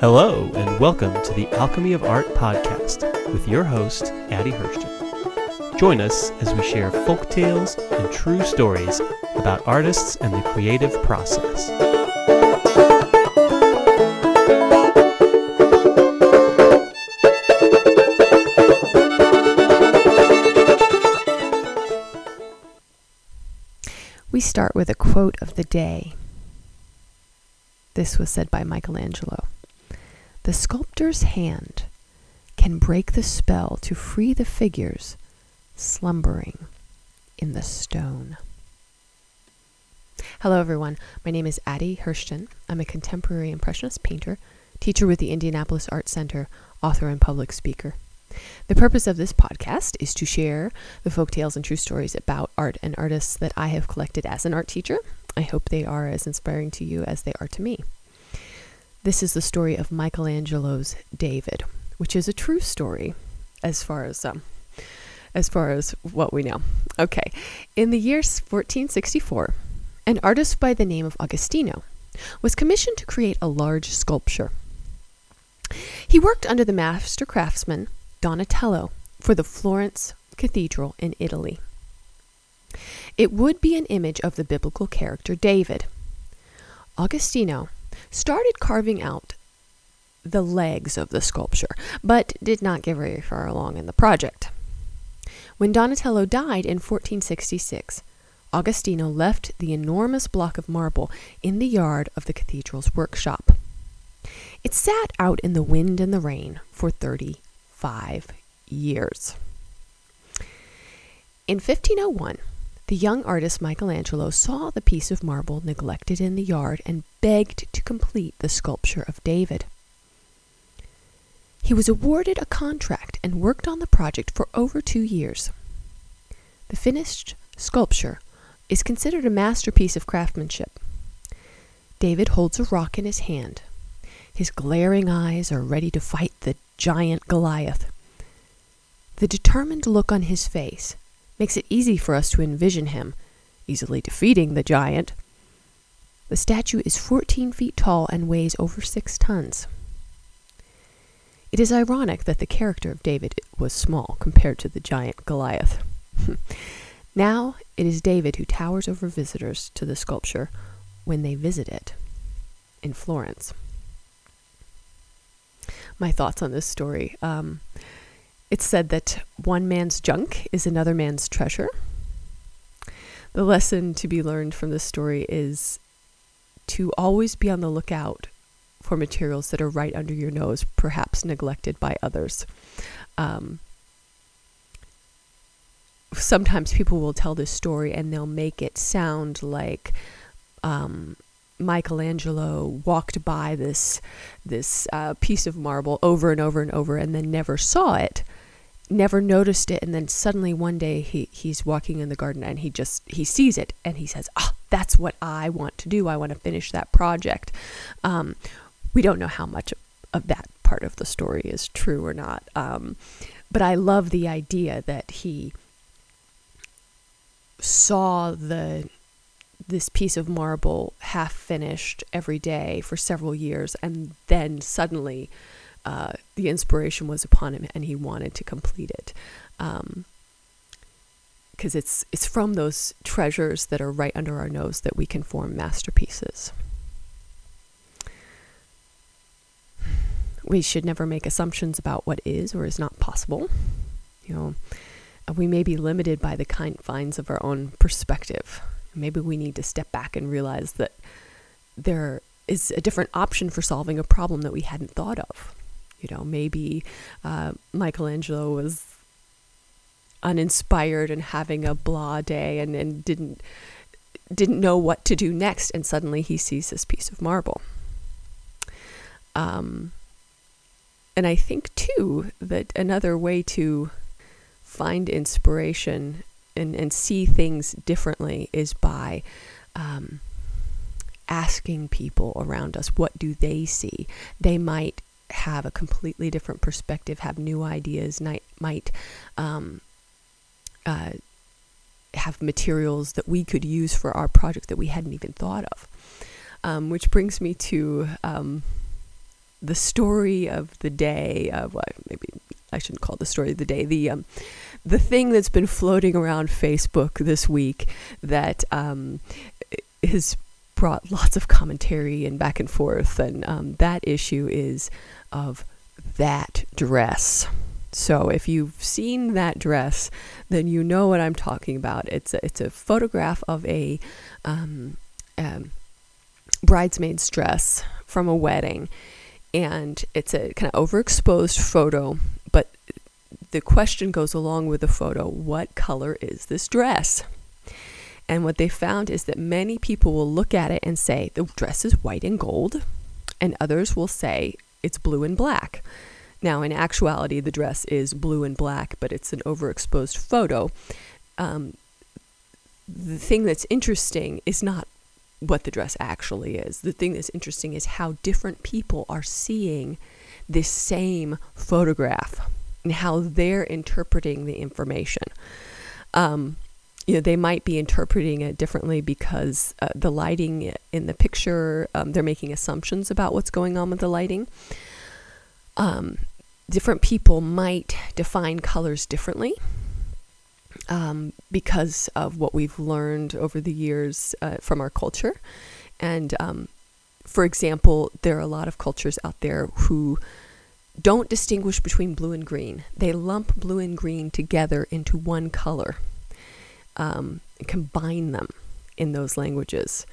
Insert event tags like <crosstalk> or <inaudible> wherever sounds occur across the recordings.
Hello, and welcome to the Alchemy of Art podcast with your host, Addie Hirschten. Join us as we share folk tales and true stories about artists and the creative process. We start with a quote of the day. This was said by Michelangelo. The sculptor's hand can break the spell to free the figures slumbering in the stone. Hello, everyone. My name is Addie Hirschten. I'm a contemporary Impressionist painter, teacher with the Indianapolis Art Center, author, and public speaker. The purpose of this podcast is to share the folk tales and true stories about art and artists that I have collected as an art teacher. I hope they are as inspiring to you as they are to me. This is the story of Michelangelo's David, which is a true story as far as um, as far as what we know. Okay, in the year 1464, an artist by the name of Agostino was commissioned to create a large sculpture. He worked under the master craftsman Donatello for the Florence Cathedral in Italy. It would be an image of the biblical character David. Agostino started carving out the legs of the sculpture, but did not get very far along in the project. When Donatello died in 1466, Agostino left the enormous block of marble in the yard of the cathedral's workshop. It sat out in the wind and the rain for 30 five years. In 1501, the young artist Michelangelo saw the piece of marble neglected in the yard and begged to complete the sculpture of David. He was awarded a contract and worked on the project for over two years. The finished sculpture is considered a masterpiece of craftsmanship. David holds a rock in his hand. His glaring eyes are ready to fight the giant Goliath. The determined look on his face makes it easy for us to envision him easily defeating the giant. The statue is 14 feet tall and weighs over six tons. It is ironic that the character of David was small compared to the giant Goliath. <laughs> now it is David who towers over visitors to the sculpture when they visit it in Florence my thoughts on this story. Um, it's said that one man's junk is another man's treasure. The lesson to be learned from this story is to always be on the lookout for materials that are right under your nose, perhaps neglected by others. Um, sometimes people will tell this story and they'll make it sound like um, Michelangelo walked by this this uh, piece of marble over and over and over, and then never saw it, never noticed it, and then suddenly one day he he's walking in the garden and he just he sees it and he says, "Ah, oh, that's what I want to do. I want to finish that project." Um, we don't know how much of that part of the story is true or not, um, but I love the idea that he saw the this piece of marble half finished every day for several years, and then suddenly uh, the inspiration was upon him, and he wanted to complete it. Um, because it's it's from those treasures that are right under our nose that we can form masterpieces. We should never make assumptions about what is or is not possible. You know, we may be limited by the confines of our own perspective. Maybe we need to step back and realize that there is a different option for solving a problem that we hadn't thought of. You know, maybe uh, Michelangelo was uninspired and having a blah day and, and didn't didn't know what to do next and suddenly he sees this piece of marble um, and i think too that another way to find inspiration and, and see things differently is by um, asking people around us what do they see. They might have a completely different perspective, have new ideas, might, might um, uh, have materials that we could use for our project that we hadn't even thought of. Um, which brings me to um, the story of the day. Of well, maybe I shouldn't call the story of the day. The um, the thing that's been floating around Facebook this week that um, has brought lots of commentary and back and forth, and um, that issue is of that dress. So if you've seen that dress, then you know what I'm talking about. It's a, it's a photograph of a um, um, bridesmaid's dress from a wedding, and it's a kind of overexposed photo. The question goes along with the photo: What color is this dress? And what they found is that many people will look at it and say the dress is white and gold, and others will say it's blue and black. Now, in actuality, the dress is blue and black, but it's an overexposed photo. Um, the thing that's interesting is not what the dress actually is. The thing that's interesting is how different people are seeing this same photograph and how they're interpreting the information. Um, you know, they might be interpreting it differently because uh, the lighting in the picture, um, they're making assumptions about what's going on with the lighting. Um, different people might define colors differently um, because of what we've learned over the years uh, from our culture. And um, for example, there are a lot of cultures out there who don't distinguish between blue and green. They lump blue and green together into one color, um, combine them in those languages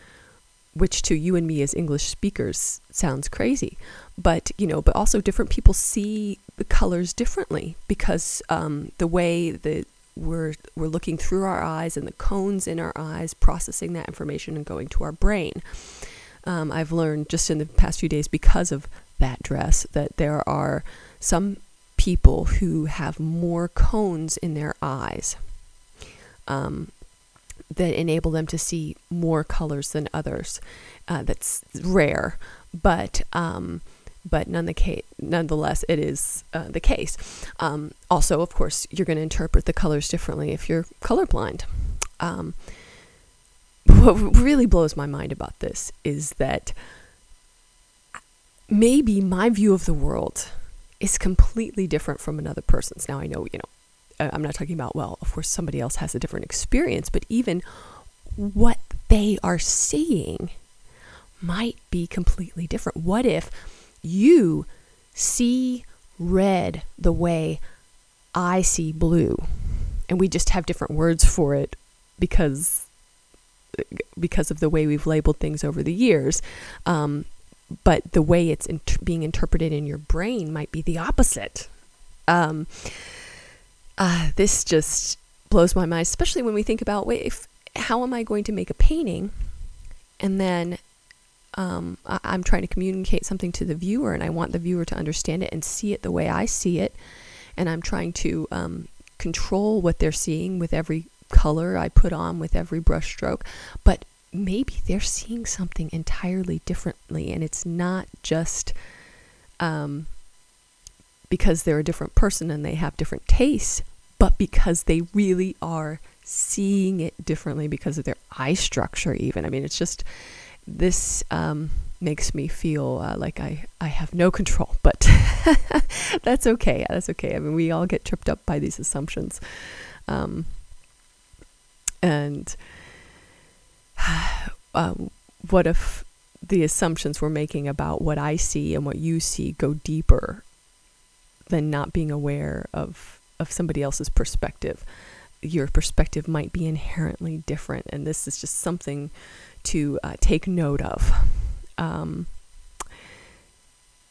which to you and me as English speakers sounds crazy. But, you know, but also different people see the colors differently because um, the way that we're, we're looking through our eyes and the cones in our eyes, processing that information and going to our brain. Um, I've learned just in the past few days because of that dress that there are some people who have more cones in their eyes. Um, that enable them to see more colors than others. Uh, that's rare, but um, but none the nonetheless, it is uh, the case. Um, also, of course, you're going to interpret the colors differently if you're colorblind. Um, what really blows my mind about this is that maybe my view of the world is completely different from another person's. Now, I know, you know, I'm not talking about, well, of course, somebody else has a different experience, but even what they are seeing might be completely different. What if you see red the way I see blue, and we just have different words for it because because of the way we've labeled things over the years. Um, but the way it's being interpreted in your brain might be the opposite. Um, uh, this just blows my mind, especially when we think about wait, if, how am I going to make a painting, and then um, I, I'm trying to communicate something to the viewer, and I want the viewer to understand it and see it the way I see it, and I'm trying to um, control what they're seeing with every color I put on, with every brushstroke, but maybe they're seeing something entirely differently, and it's not just um, because they're a different person and they have different tastes, but because they really are seeing it differently because of their eye structure, even. I mean, it's just this um, makes me feel uh, like I, I have no control, <laughs> but <laughs> that's okay. That's okay. I mean, we all get tripped up by these assumptions. Um, and <sighs> uh, what if the assumptions we're making about what I see and what you see go deeper than not being aware of of somebody else's perspective. Your perspective might be inherently different, and this is just something to uh, take note of. Um,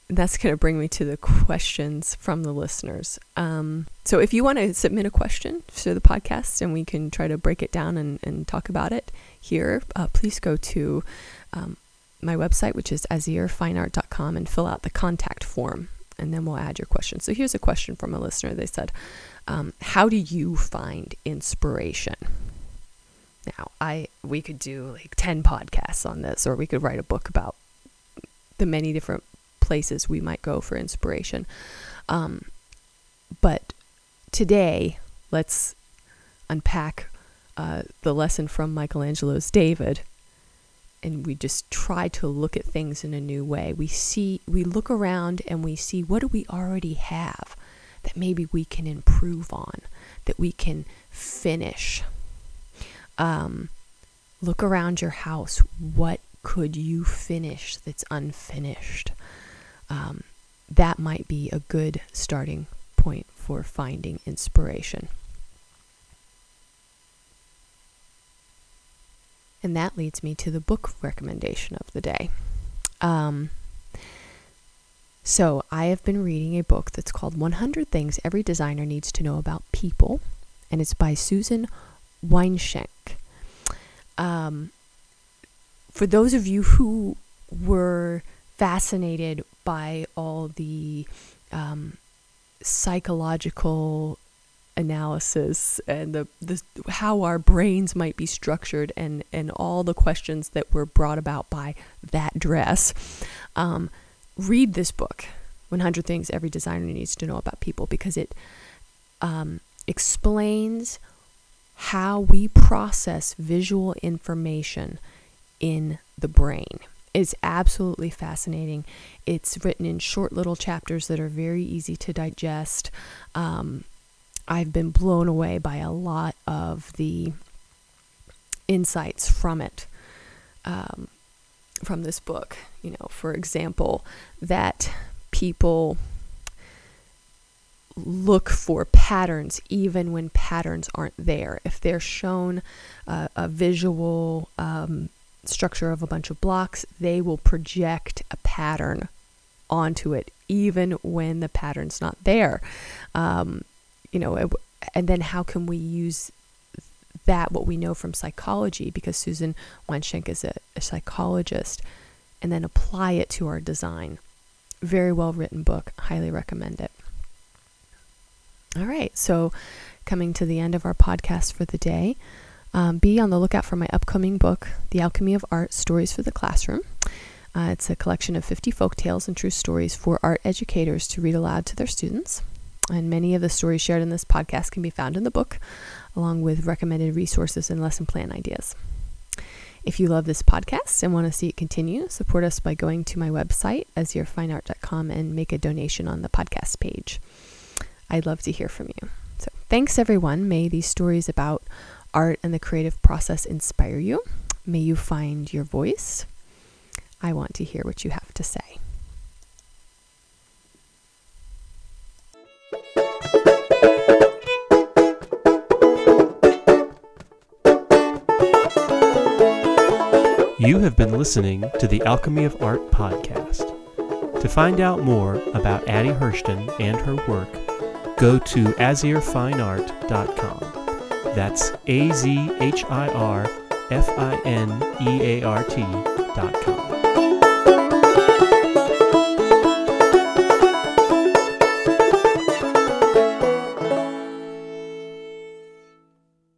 that's going to bring me to the questions from the listeners. Um, so, if you want to submit a question to the podcast and we can try to break it down and, and talk about it here, uh, please go to um, my website, which is azhirfineart.com, and fill out the contact form and then we'll add your question. So here's a question from a listener. They said, um, "How do you find inspiration?" Now, I we could do like ten podcasts on this, or we could write a book about the many different places we might go for inspiration. Um, but today, let's unpack uh, the lesson from Michelangelo's David, and we just try to look at things in a new way. We see, we look around and we see what do we already have that maybe we can improve on, that we can finish. Um, look around your house. What could you finish that's unfinished? Um, that might be a good starting point for finding inspiration. And that leads me to the book recommendation of the day. Um, so, I have been reading a book that's called 100 Things Every Designer Needs to Know About People, and it's by Susan Weinschenk. Um, for those of you who were fascinated by all the um, psychological analysis and the, the how our brains might be structured and and all the questions that were brought about by that dress. Um, read this book 100 things every designer needs to know about people because it um, explains how we process visual information in the brain is absolutely fascinating. It's written in short little chapters that are very easy to digest. Um, I've been blown away by a lot of the insights from it, um, from this book. You know, for example, that people look for patterns even when patterns aren't there. If they're shown uh, a visual um, structure of a bunch of blocks, they will project a pattern onto it even when the pattern's not there. Um, you know, and then how can we use that, what we know from psychology, because Susan Weinschenk is a, a psychologist, and then apply it to our design. Very well written book. Highly recommend it. All right, so coming to the end of our podcast for the day. Um, be on the lookout for my upcoming book, The Alchemy of Art Stories for the Classroom. Uh, it's a collection of 50 folk tales and true stories for art educators to read aloud to their students. And many of the stories shared in this podcast can be found in the book, along with recommended resources and lesson plan ideas. If you love this podcast and want to see it continue, support us by going to my website, azhirfineart.com, and make a donation on the podcast page. I'd love to hear from you. So, thanks everyone. May these stories about art and the creative process inspire you. May you find your voice. I want to hear what you have to say. You have been listening to the Alchemy of Art podcast. To find out more about Addie Hirschten and her work, go to azhirfineart.com. That's A Z H I R F I N E A R T dot com.